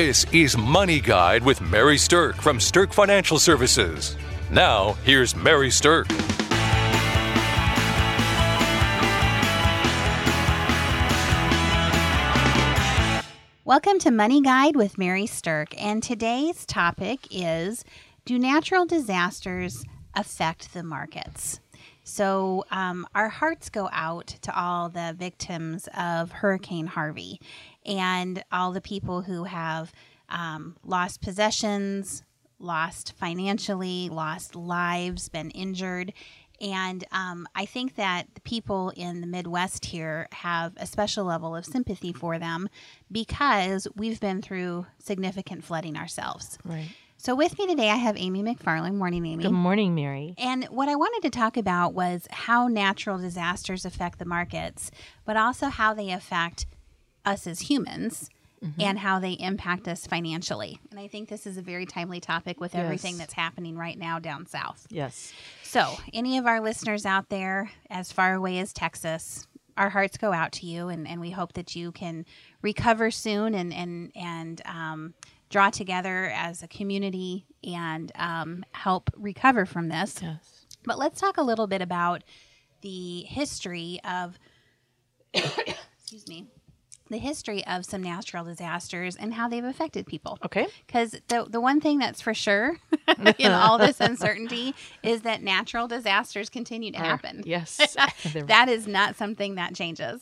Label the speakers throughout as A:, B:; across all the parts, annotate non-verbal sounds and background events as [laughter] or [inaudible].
A: This is Money Guide with Mary Sterk from Sterk Financial Services. Now, here's Mary Sterk.
B: Welcome to Money Guide with Mary Sterk, and today's topic is Do natural disasters affect the markets? So, um, our hearts go out to all the victims of Hurricane Harvey and all the people who have um, lost possessions, lost financially, lost lives, been injured. And um, I think that the people in the Midwest here have a special level of sympathy for them because we've been through significant flooding ourselves.
C: Right.
B: So, with me today, I have Amy McFarland. Morning, Amy.
C: Good morning, Mary.
B: And what I wanted to talk about was how natural disasters affect the markets, but also how they affect us as humans.
C: Mm-hmm.
B: And how they impact us financially. And I think this is a very timely topic with everything
C: Yes.
B: that's happening right now down south.
C: Yes.
B: So, any of our listeners out there as far away as Texas, our hearts go out to you, and, and we hope that you can recover soon and and and um, draw together as a community and um, help recover from this.
C: Yes.
B: But let's talk a little bit about the history of, [coughs] excuse me, the history of some natural disasters and how they've affected people.
C: Okay.
B: Because the the one thing that's for sure [laughs] in all this uncertainty is that natural disasters continue to happen.
C: Yes. [laughs] [laughs]
B: That is not something that changes.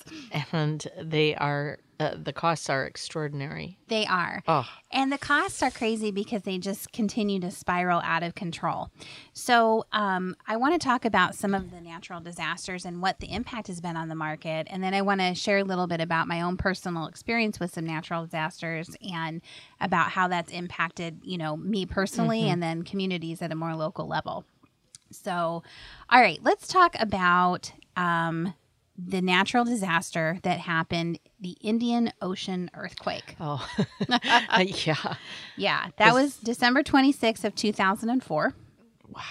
C: and they are, uh, the costs are extraordinary.
B: They are.
C: Oh,
B: And the costs are crazy because they just continue to spiral out of control. So, um, I want to talk about some of the natural disasters and what the impact has been on the market. And then I want to share a little bit about my own personal experience with some natural disasters and about how that's impacted, you know, me personally and then communities at a more local level. So, all right, let's talk about um, the natural disaster that happened the Indian Ocean earthquake.
C: oh. [laughs] [laughs] yeah.
B: Yeah, that was December 26th of 2004.
C: Wow.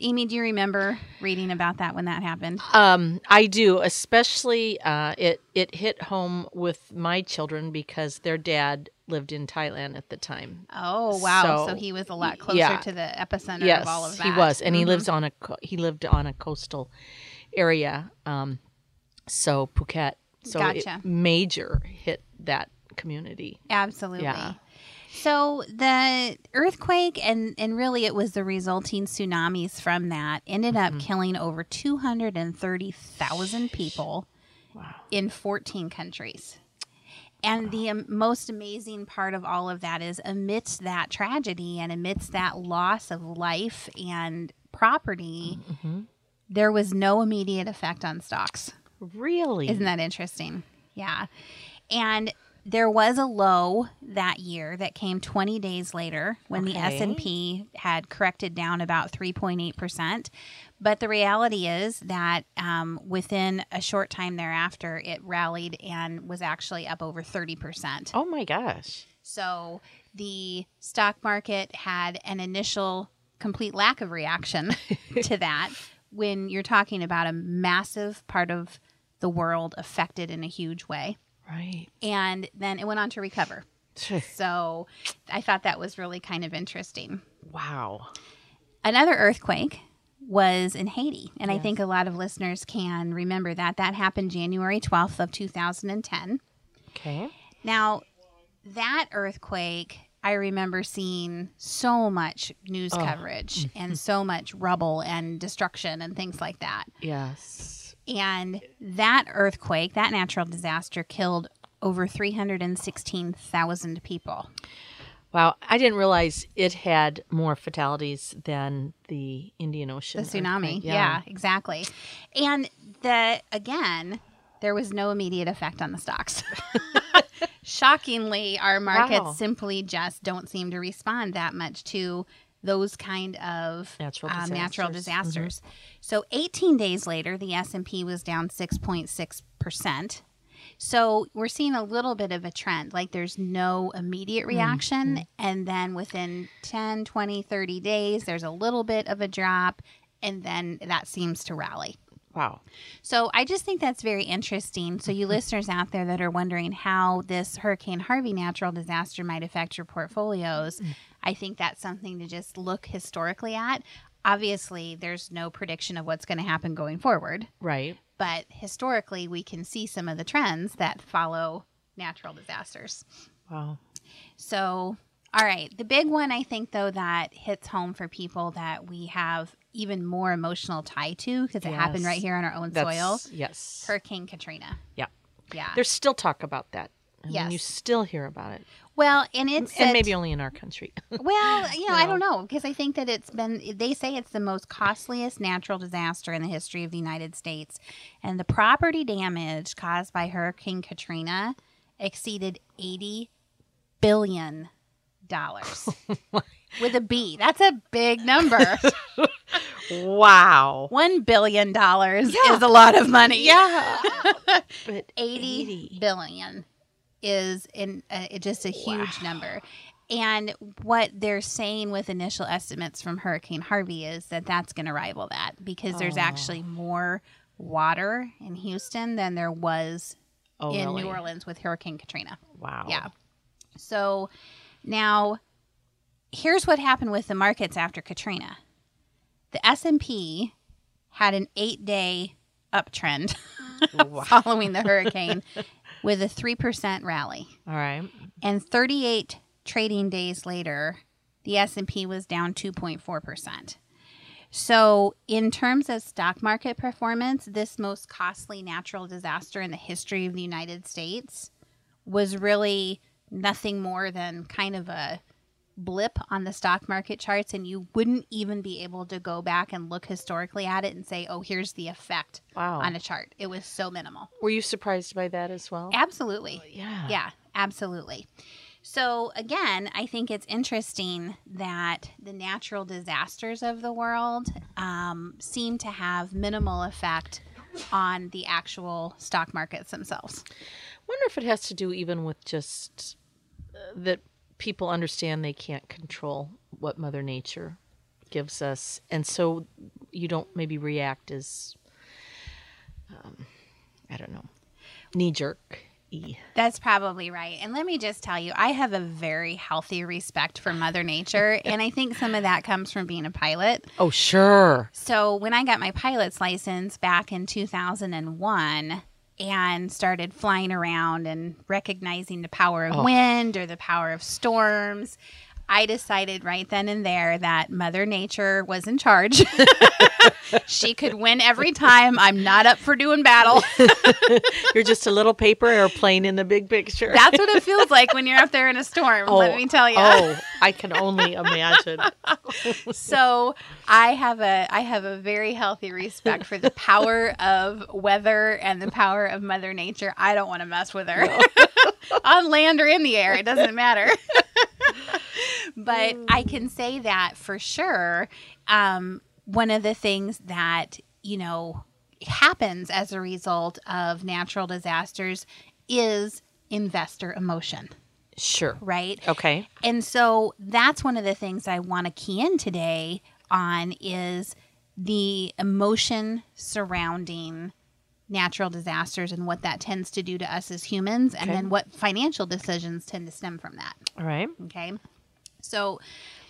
B: Amy, do you remember reading about that when that happened?
C: Um, I do, especially uh, it it hit home with my children because their dad lived in Thailand at the time.
B: Oh, wow. So,
C: So,
B: he was a lot closer
C: yeah.
B: to the epicenter
C: yes,
B: of all of that.
C: he was, and he
B: Mhm.
C: lives on a he lived on a coastal area. Um, so Phuket, so
B: Gotcha.
C: major hit that community.
B: Absolutely.
C: Yeah.
B: So the earthquake and and really it was the resulting tsunamis from that ended
C: Mm-hmm.
B: up killing over 230,000 people
C: Wow.
B: in 14 countries. And the most amazing part of all of that is amidst that tragedy and amidst that loss of life and property,
C: Mm-hmm.
B: there was no immediate effect on stocks.
C: Really?
B: Isn't that interesting? Yeah. And there was a low that year that came 20 days later when the
C: Okay.
B: S&P had corrected down about 3.8%. But the reality is that um, within a short time thereafter, it rallied and was actually up over 30%.
C: oh my gosh.
B: So the stock market had an initial complete lack of reaction [laughs] to that when you're talking about a massive part of the world affected in a huge way.
C: Right.
B: And then it went on to recover. So I thought that was really kind of interesting.
C: wow.
B: Another earthquake was in Haiti. And I think a lot of listeners can remember that. That happened January 12th of 2010.
C: Okay.
B: Now, that earthquake, I remember seeing so much news
C: Oh.
B: coverage [laughs] and so much rubble and destruction and things like that.
C: Yes.
B: And that earthquake, that natural disaster, killed over 316,000 people.
C: Wow. I didn't realize it had more fatalities than the Indian Ocean.
B: The tsunami.
C: earthquake.
B: Yeah. exactly. And the again, there was no immediate effect on the stocks. [laughs] Shockingly, our markets
C: Wow.
B: simply just don't seem to respond that much to those kind of
C: Natural
B: um, natural
C: disasters. Mm-hmm.
B: So 18 days later, the S&P was down 6.6%. So we're seeing a little bit of a trend. Like there's no immediate
C: Mm-hmm.
B: reaction. And then within 10, 20, 30 days, there's a little bit of a drop. And then that seems to rally.
C: Wow.
B: So I just think that's very interesting. So you [laughs] listeners out there that are wondering how this Hurricane Harvey natural disaster might affect your portfolios, I think that's something to just look historically at. Obviously, there's no prediction of what's going to happen going forward,
C: Right.
B: but historically, we can see some of the trends that follow natural disasters.
C: Wow.
B: So, all right, the big one I think though that hits home for people that we have even more emotional tie to because it happened right here on our own
C: That's
B: soil.
C: yes.
B: Hurricane Katrina.
C: yeah.
B: Yeah.
C: There's still talk about that. I mean, you still hear about it,
B: well, and it's
C: and maybe only in our country. [laughs]
B: well, you know, I don't know because I think that it's been. They say it's the most costliest natural disaster in the history of the United States, and the property damage caused by Hurricane Katrina exceeded eighty billion dollars [laughs] oh with a B. That's a big number. [laughs]
C: wow.
B: One billion dollars
C: Yeah.
B: is a lot of money.
C: Yeah. [laughs] but
B: 80
C: 80.
B: billion is in uh, just a huge number. And what they're saying with initial estimates from Hurricane Harvey is that that's going to rival that because there's
C: Oh.
B: actually more water in Houston than there was
C: Oh,
B: in
C: really?
B: New Orleans with Hurricane Katrina.
C: Wow.
B: Yeah. So now here's what happened with the markets after Katrina. The S&P had an 8-day uptrend [laughs] [laughs] following the hurricane with a 3% rally.
C: All right.
B: And 38 trading days later, the S&P was down 2.4%. So, in terms of stock market performance, this most costly natural disaster in the history of the United States was really nothing more than kind of a blip on the stock market charts and you wouldn't even be able to go back and look historically at it and say, "Oh, here's the effect
C: Wow.
B: on a chart." It was so minimal.
C: Were you surprised by that as well?
B: Absolutely.
C: Yeah.
B: Yeah, absolutely. So, again, I think it's interesting that the natural disasters of the world um, seem to have minimal effect on the actual stock markets themselves.
C: wonder if it has to do even with just uh, that people understand they can't control what Mother Nature gives us, and so you don't maybe react as, um, I don't know, knee jerk. E.
B: That's probably right. And let me just tell you, I have a very healthy respect for Mother Nature. [laughs] and I think some of that comes from being a pilot.
C: Oh, sure.
B: So when I got my pilot's license back in 2001 and started flying around and recognizing the power of
C: Oh.
B: wind or the power of storms, I decided right then and there that Mother Nature was in charge. [laughs] she could win every time. I'm not up for doing battle. [laughs]
C: You're just a little paper airplane in the big picture.
B: That's what it feels like when you're up there in a storm. let oh, me tell you.
C: Oh, I can only imagine. [laughs]
B: so I have a I have a very healthy respect for the power of weather and the power of Mother Nature. I don't want to mess with her [laughs] on land or in the air. It doesn't matter. [laughs] but I can say that for sure. Um, one of the things that you know happens as a result of natural disasters is investor emotion,
C: Sure.
B: right?
C: Okay.
B: And so that's one of the things I want to key in today on is the emotion surrounding natural disasters and what that tends to do to us as humans and then what financial decisions tend to stem from that.
C: All right.
B: Okay. So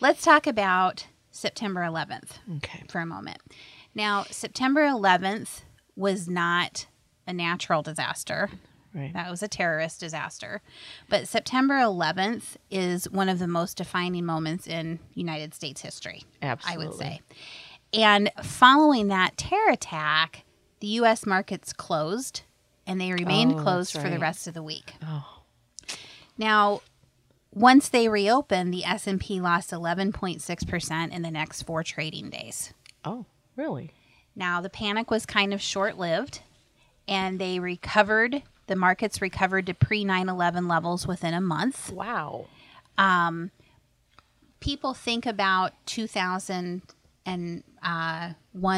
B: let's talk about September 11th
C: Okay.
B: for a moment. Now, September 11th was not a natural disaster.
C: Right.
B: That was a terrorist disaster. But September 11th is one of the most defining moments in United States history, I would
C: Absolutely.
B: say. And following that terror attack, the U.S. markets closed and they remained
C: Oh,
B: closed for the rest of the week.
C: Oh.
B: Now, once they reopened, the S&P lost 11.6% in the next four trading days.
C: Oh, really?
B: Now, the panic was kind of short lived, and they recovered, the markets recovered to pre 9 11 levels within a month.
C: Wow.
B: People think about 2001 uh,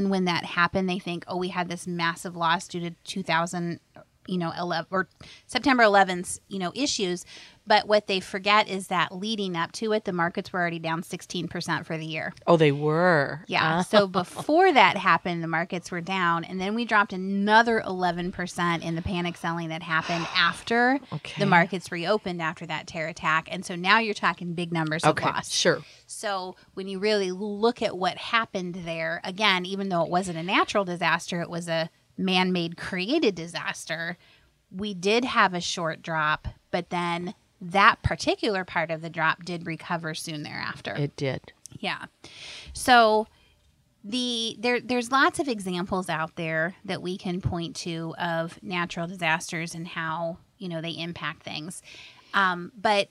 B: when that happened. They think, oh, we had this massive loss due to 2000, you know, 11 or September 11th, you know, issues. But what they forget is that leading up to it, the markets were already down 16% for the year.
C: Oh, they were.
B: Yeah.
C: Ah,
B: So before that happened, the markets were down. And then we dropped another 11% in the panic selling that happened [sighs] after
C: Okay.
B: the markets reopened after that terror attack. And so now you're talking big numbers of
C: okay.
B: loss.
C: Sure.
B: So when you really look at what happened there, again, even though it wasn't a natural disaster, it was a man made created disaster. We did have a short drop, but then that particular part of the drop did recover soon thereafter.
C: It did.
B: Yeah. So the there there's lots of examples out there that we can point to of natural disasters and how you know they impact things. Um, but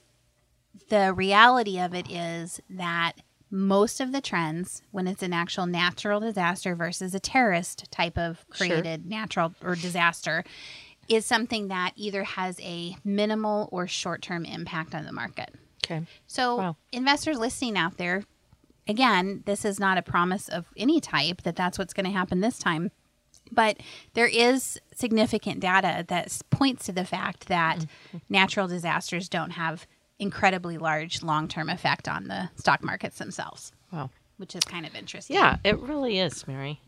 B: the reality of it is that most of the trends when it's an actual natural disaster versus a terrorist type of
C: Sure.
B: created natural or disaster is something that either has a minimal or short-term impact on the market.
C: Okay.
B: So,
C: Wow.
B: investors listening out there, again, this is not a promise of any type that that's what's going to happen this time. But there is significant data that points to the fact that
C: Mm-hmm.
B: natural disasters don't have incredibly large long term effect on the stock markets themselves,
C: Wow.
B: which is kind of interesting.
C: Yeah, it really is, Mary.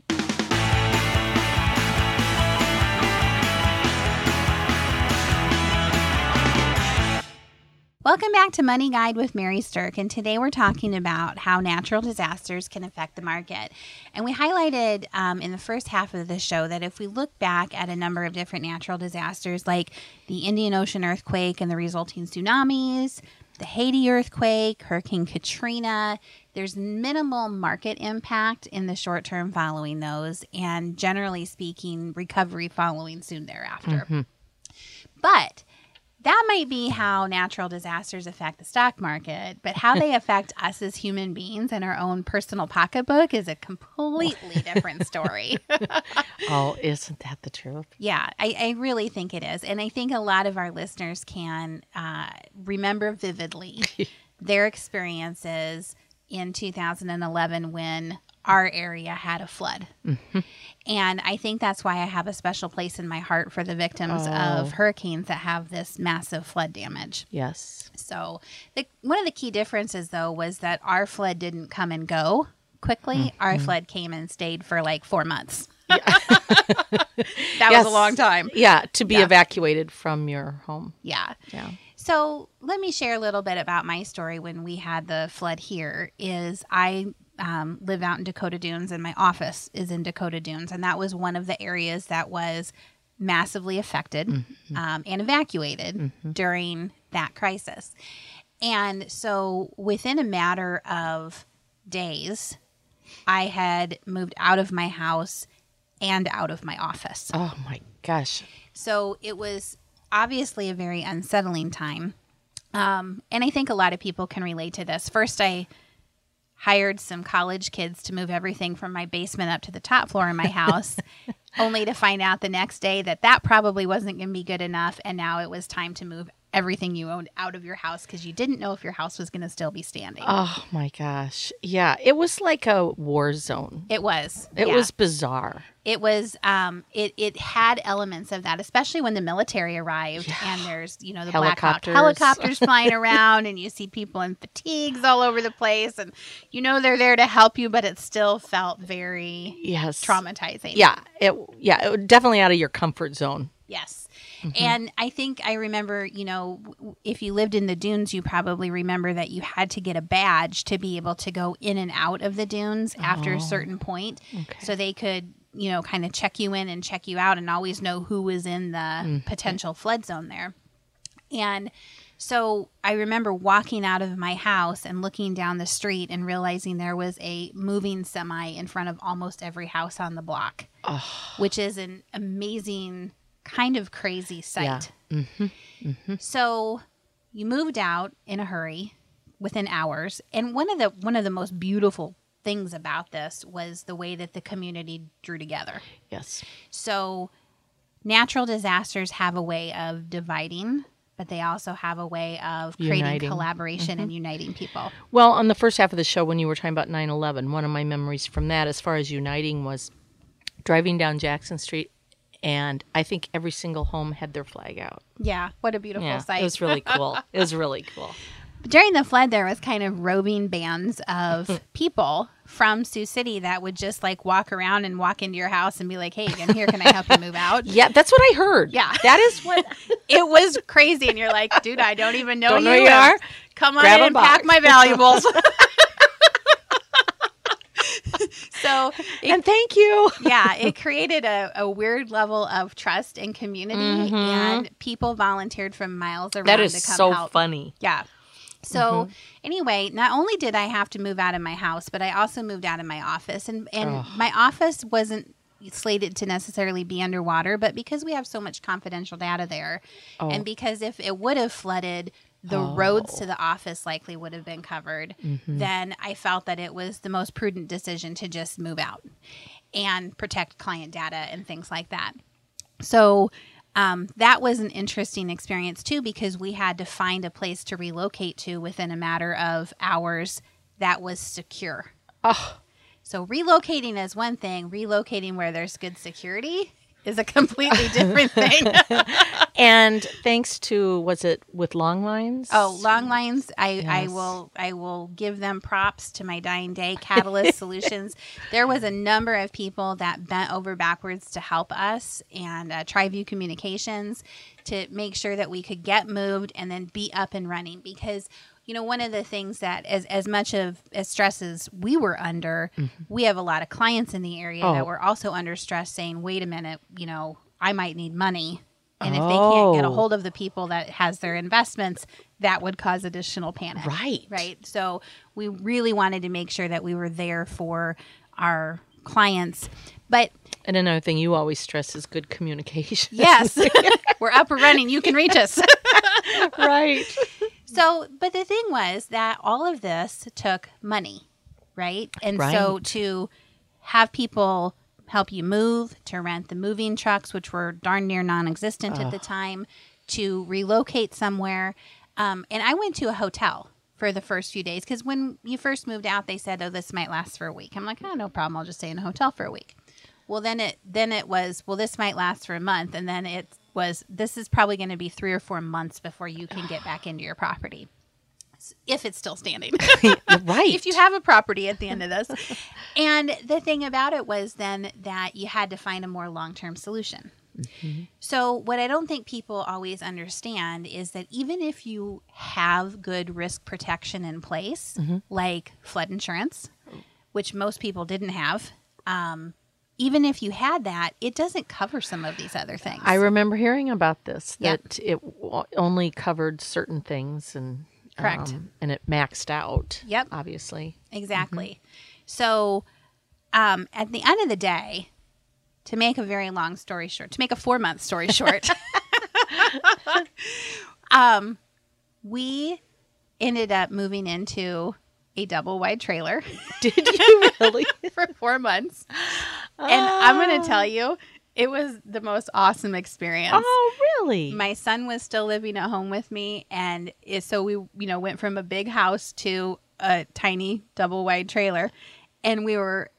B: Welcome back to Money Guide with Mary Sterk, and today we're talking about how natural disasters can affect the market. And we highlighted um, in the first half of the show that if we look back at a number of different natural disasters, like the Indian Ocean earthquake and the resulting tsunamis, the Haiti earthquake, Hurricane Katrina, there's minimal market impact in the short term following those, and generally speaking, recovery following soon thereafter. But that might be how natural disasters affect the stock market, but how they affect us as human beings and our own personal pocketbook is a completely [laughs] different story. [laughs]
C: Oh, isn't that the truth?
B: yeah, I, I really think it is. And I think a lot of our listeners can uh, remember vividly [laughs] their experiences in 2011 when our area had a flood. Mm-hmm. And I think that's why I have a special place in my heart for the victims
C: Oh.
B: of hurricanes that have this massive flood damage.
C: Yes.
B: So, the, one of the key differences, though, was that our flood didn't come and go quickly. Our mm-hmm. flood came and stayed for like four months. [laughs] [laughs] that was a long time.
C: Yeah, to be
B: Yeah.
C: evacuated from your home.
B: Yeah.
C: Yeah.
B: So let me share a little bit about my story when we had the flood here. Is I um, live out in Dakota Dunes, and my office is in Dakota Dunes, and that was one of the areas that was massively affected um, and evacuated during that crisis. And so, within a matter of days, I had moved out of my house and out of my office.
C: Oh my gosh.
B: So it was obviously a very unsettling time. Um, and I think a lot of people can relate to this. First, I hired some college kids to move everything from my basement up to the top floor in my house, [laughs] only to find out the next day that that probably wasn't going to be good enough. And now it was time to move everything you owned out of your house because you didn't know if your house was going to still be standing.
C: Oh my gosh. Yeah, it was like a war zone.
B: it was.
C: It
B: yeah.
C: was bizarre.
B: it was um it it had elements of that especially when the military arrived and there's you know the black hawk
C: Helicopters.
B: helicopters flying around and you see people in fatigues all over the place and you know they're there to help you but it still felt very
C: Yes.
B: traumatizing
C: Yeah. It yeah, it definitely out of your comfort zone.
B: yes Mm-hmm. and i think i remember you know if you lived in the dunes you probably remember that you had to get a badge to be able to go in and out of the dunes after a oh, certain point. so they could you know kind of check you in and check you out and always know who was in the mm-hmm. potential flood zone there. And so I remember walking out of my house and looking down the street and realizing there was a moving semi in front of almost every house on the block, which is an amazing, kind of crazy sight. Mm-hmm. Mm-hmm. So you moved out in a hurry within hours, and one of the one of the most beautiful things about this was the way that the community drew together.
C: Yes.
B: So, natural disasters have a way of dividing, but they also have a way of creating
C: Uniting. Mm-hmm.
B: collaboration and uniting people.
C: Well, on the first half of the show, when you were talking about 9 11, one of my memories from that, as far as uniting, was driving down Jackson Street and I think every single home had their flag out.
B: Yeah, what a beautiful
C: Yeah,
B: sight.
C: it was really cool. [laughs] it was really cool.
B: During the flood, there was kind of roving bands of [laughs] people from Sioux City that would just like walk around and walk into your house and be like, "Hey, I'm here. Can I help you move out?"
C: Yeah, that's what I heard.
B: Yeah.
C: that is what. [laughs]
B: It was crazy, and you're like, "Dude, I don't even know
C: Don't
B: you.
C: know you are?
B: Come on
C: Grab
B: in and pack my valuables." So [laughs]
C: and thank you. [laughs]
B: yeah, it created a, a weird level of trust and community, and people volunteered from miles around
C: Mm-hmm.
B: To come
C: so
B: help.
C: funny.
B: Yeah. So
C: Mm-hmm.
B: anyway, not only did I have to move out of my house, but I also moved out of my office, and and my office wasn't slated to necessarily be underwater, but because we have so much confidential data there,
C: Oh.
B: and because if it would have flooded. The roads to the office likely would have been covered.
C: Mm-hmm.
B: Then I felt that it was the most prudent decision to just move out and protect client data and things like that. So um, that was an interesting experience too because we had to find a place to relocate to within a matter of hours that was secure.
C: Oh,
B: So relocating is one thing, relocating where there's good security is a completely different [laughs] thing.
C: and thanks to was it with long lines?
B: oh, long lines, I, I will I will give them props to my dying day Catalyst [laughs] Solutions. There was a number of people that bent over backwards to help us and uh, TriView Communications to make sure that we could get moved and then be up and running because you know one of the things that as as much of as stress as we were under mm-hmm. we have a lot of clients in the area that
C: Oh.
B: were also under stress saying wait a minute you know i might need money and if they can't get a
C: Oh.
B: hold of the people that has their investments that would cause additional panic
C: Right.
B: right so we really wanted to make sure that we were there for our clients but
C: And another thing you always stress is good communication.
B: yes [laughs] [laughs] we're up and running you can reach us [laughs]
C: right.
B: So, but the thing was that all of this took money, right? And so to have people help you move, to rent the moving trucks, which were darn near non existent at the time, to relocate somewhere. Um, and I went to a hotel for the first few days because when you first moved out, they said, oh, this might last for a week. I'm like, oh, no problem. I'll just stay in a hotel for a week. Well, then it then it was well, this might last for a month, and then it was this is probably going to be three or four months before you can get back into your property, if it's still standing. [laughs]
C: right.
B: if you have a property at the end of this, and the thing about it was then that you had to find a more long term solution. So, what I don't think people always understand is that even if you have good risk protection in place, like flood insurance, which most people didn't have, um, even if you had that, it doesn't cover some of these other things.
C: I remember hearing about this
B: Yeah.
C: that it w- only covered certain things and
B: Correct.
C: um, and it maxed out.
B: Yep.
C: Obviously.
B: Exactly. So, um, at the end of the day, to make a very long story short, to make a four month story [laughs] short, [laughs] um, we ended up moving into a double wide trailer [laughs]
C: Did you really? [laughs]
B: for four months. And I'm going to ah. tell you, it was the most awesome experience.
C: oh, really?
B: my son was still living at home with me and it- so we you know went from a big house to a tiny double wide trailer and we were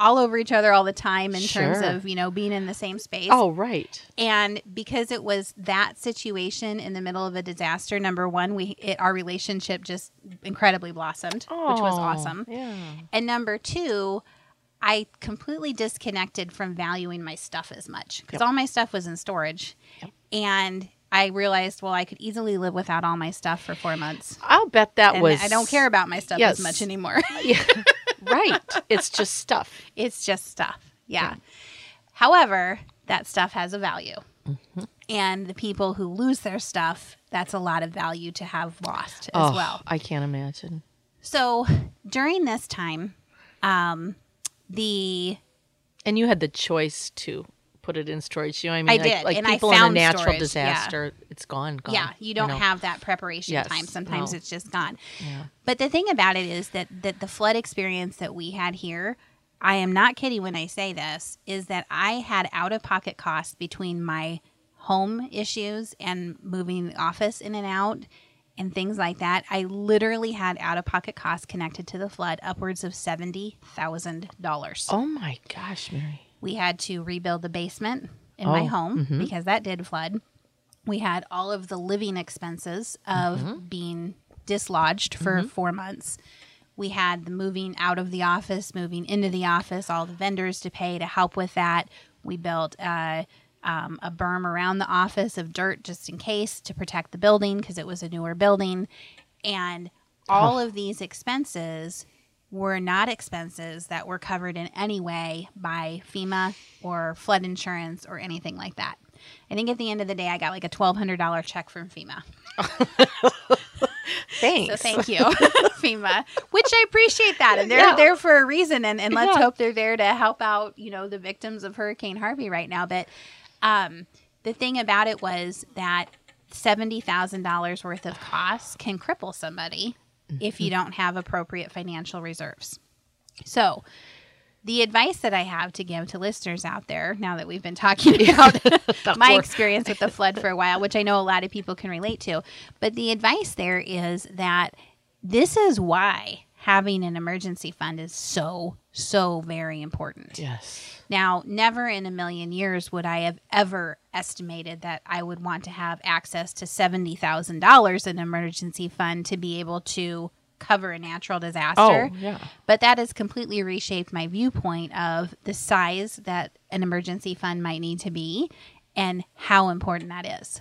B: all over each other all the time in terms of you know being in the same space
C: oh, right.
B: and because it was that situation in the middle of a disaster number one we it, our relationship just incredibly blossomed which was
C: Oh,
B: awesome
C: Yeah.
B: and number two, I completely disconnected from valuing my stuff as much because
C: Yep.
B: all my stuff was in storage. And I realized, well, I could easily live without all my stuff for four months.
C: I'll bet that
B: And
C: was.
B: I don't care about my stuff
C: Yes.
B: as much anymore.
C: Yeah. [laughs] right. It's just stuff.
B: it's just stuff. Yeah. However, that stuff has a value.
C: Mm-hmm.
B: And the people who lose their stuff, that's a lot of value to have lost as
C: oh,
B: well.
C: I can't imagine.
B: So during this time, um, the
C: And you had the choice to put it in storage. You know what I mean?
B: I
C: like,
B: did,
C: Like
B: and I
C: people in a natural
B: storage, yeah.
C: disaster, it's gone. gone
B: Yeah, you don't
C: know?
B: have that preparation
C: Yes,
B: time. Sometimes
C: no.
B: it's just gone.
C: Yeah.
B: But the thing about it is that that the flood experience that we had here, I am not kidding when I say this, is that I had out of pocket costs between my home issues and moving the office in and out and things like that. I literally had out of pocket costs connected to the flood upwards of seventy thousand dollars.
C: Oh my gosh, Mary.
B: We had to rebuild the basement in my
C: Oh,
B: home because that did flood. We had all of the living expenses of being dislodged for four months. We had the moving out of the office, moving into the office, all the vendors to pay to help with that. We built uh, um, a berm around the office of dirt just in case to protect the building because it was a newer building. And all of these expenses were not expenses that were covered in any way by FEMA or flood insurance or anything like that. I think at the end of the day, I got like a $1,200 check from FEMA. [laughs]
C: Thanks.
B: So thank you, [laughs] FEMA, which I appreciate that. And they're
C: Yeah.
B: there for a reason. And, and let's
C: Yeah.
B: hope they're there to help out, you know, the victims of Hurricane Harvey right now. But um, the thing about it was that $70,000 worth of costs can cripple somebody if you mm-hmm. don't have appropriate financial reserves. So, the advice that I have to give to listeners out there, now that we've been talking [laughs] about [laughs] my experience with the [laughs] flood for a while, which I know a lot of people can relate to, but the advice there is that this is why having an emergency fund is so, so very important.
C: yes.
B: Now, never in a million years would I have ever estimated that I would want to have access to $70,000 in emergency fund to be able to cover a natural disaster.
C: Oh, yeah.
B: But that has completely reshaped my viewpoint of the size that an emergency fund might need to be and how important that is.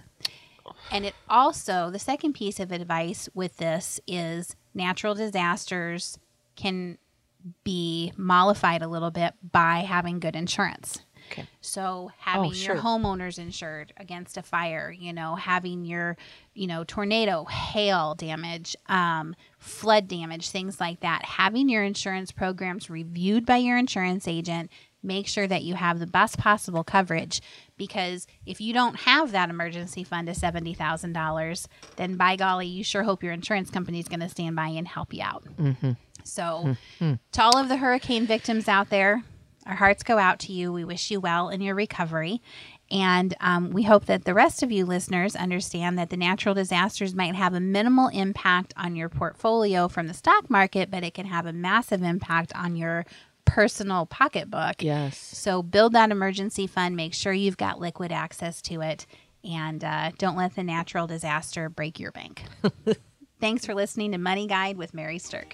B: And it also, the second piece of advice with this is natural disasters can be mollified a little bit by having good insurance.
C: Okay.
B: So having
C: Oh, sure.
B: your homeowners insured against a fire, you know, having your, you know, tornado, hail damage, um, flood damage, things like that. Having your insurance programs reviewed by your insurance agent. Make sure that you have the best possible coverage because if you don't have that emergency fund of seventy thousand dollars, then by golly, you sure hope your insurance company is going to stand by and help you out. Mm-hmm. So, hmm. Hmm. to all of the hurricane victims out there, our hearts go out to you. We wish you well in your recovery. And um, we hope that the rest of you listeners understand that the natural disasters might have a minimal impact on your portfolio from the stock market, but it can have a massive impact on your personal pocketbook.
C: Yes.
B: So build that emergency fund. Make sure you've got liquid access to it. And uh, don't let the natural disaster break your bank. [laughs] Thanks for listening to Money Guide with Mary Sterk.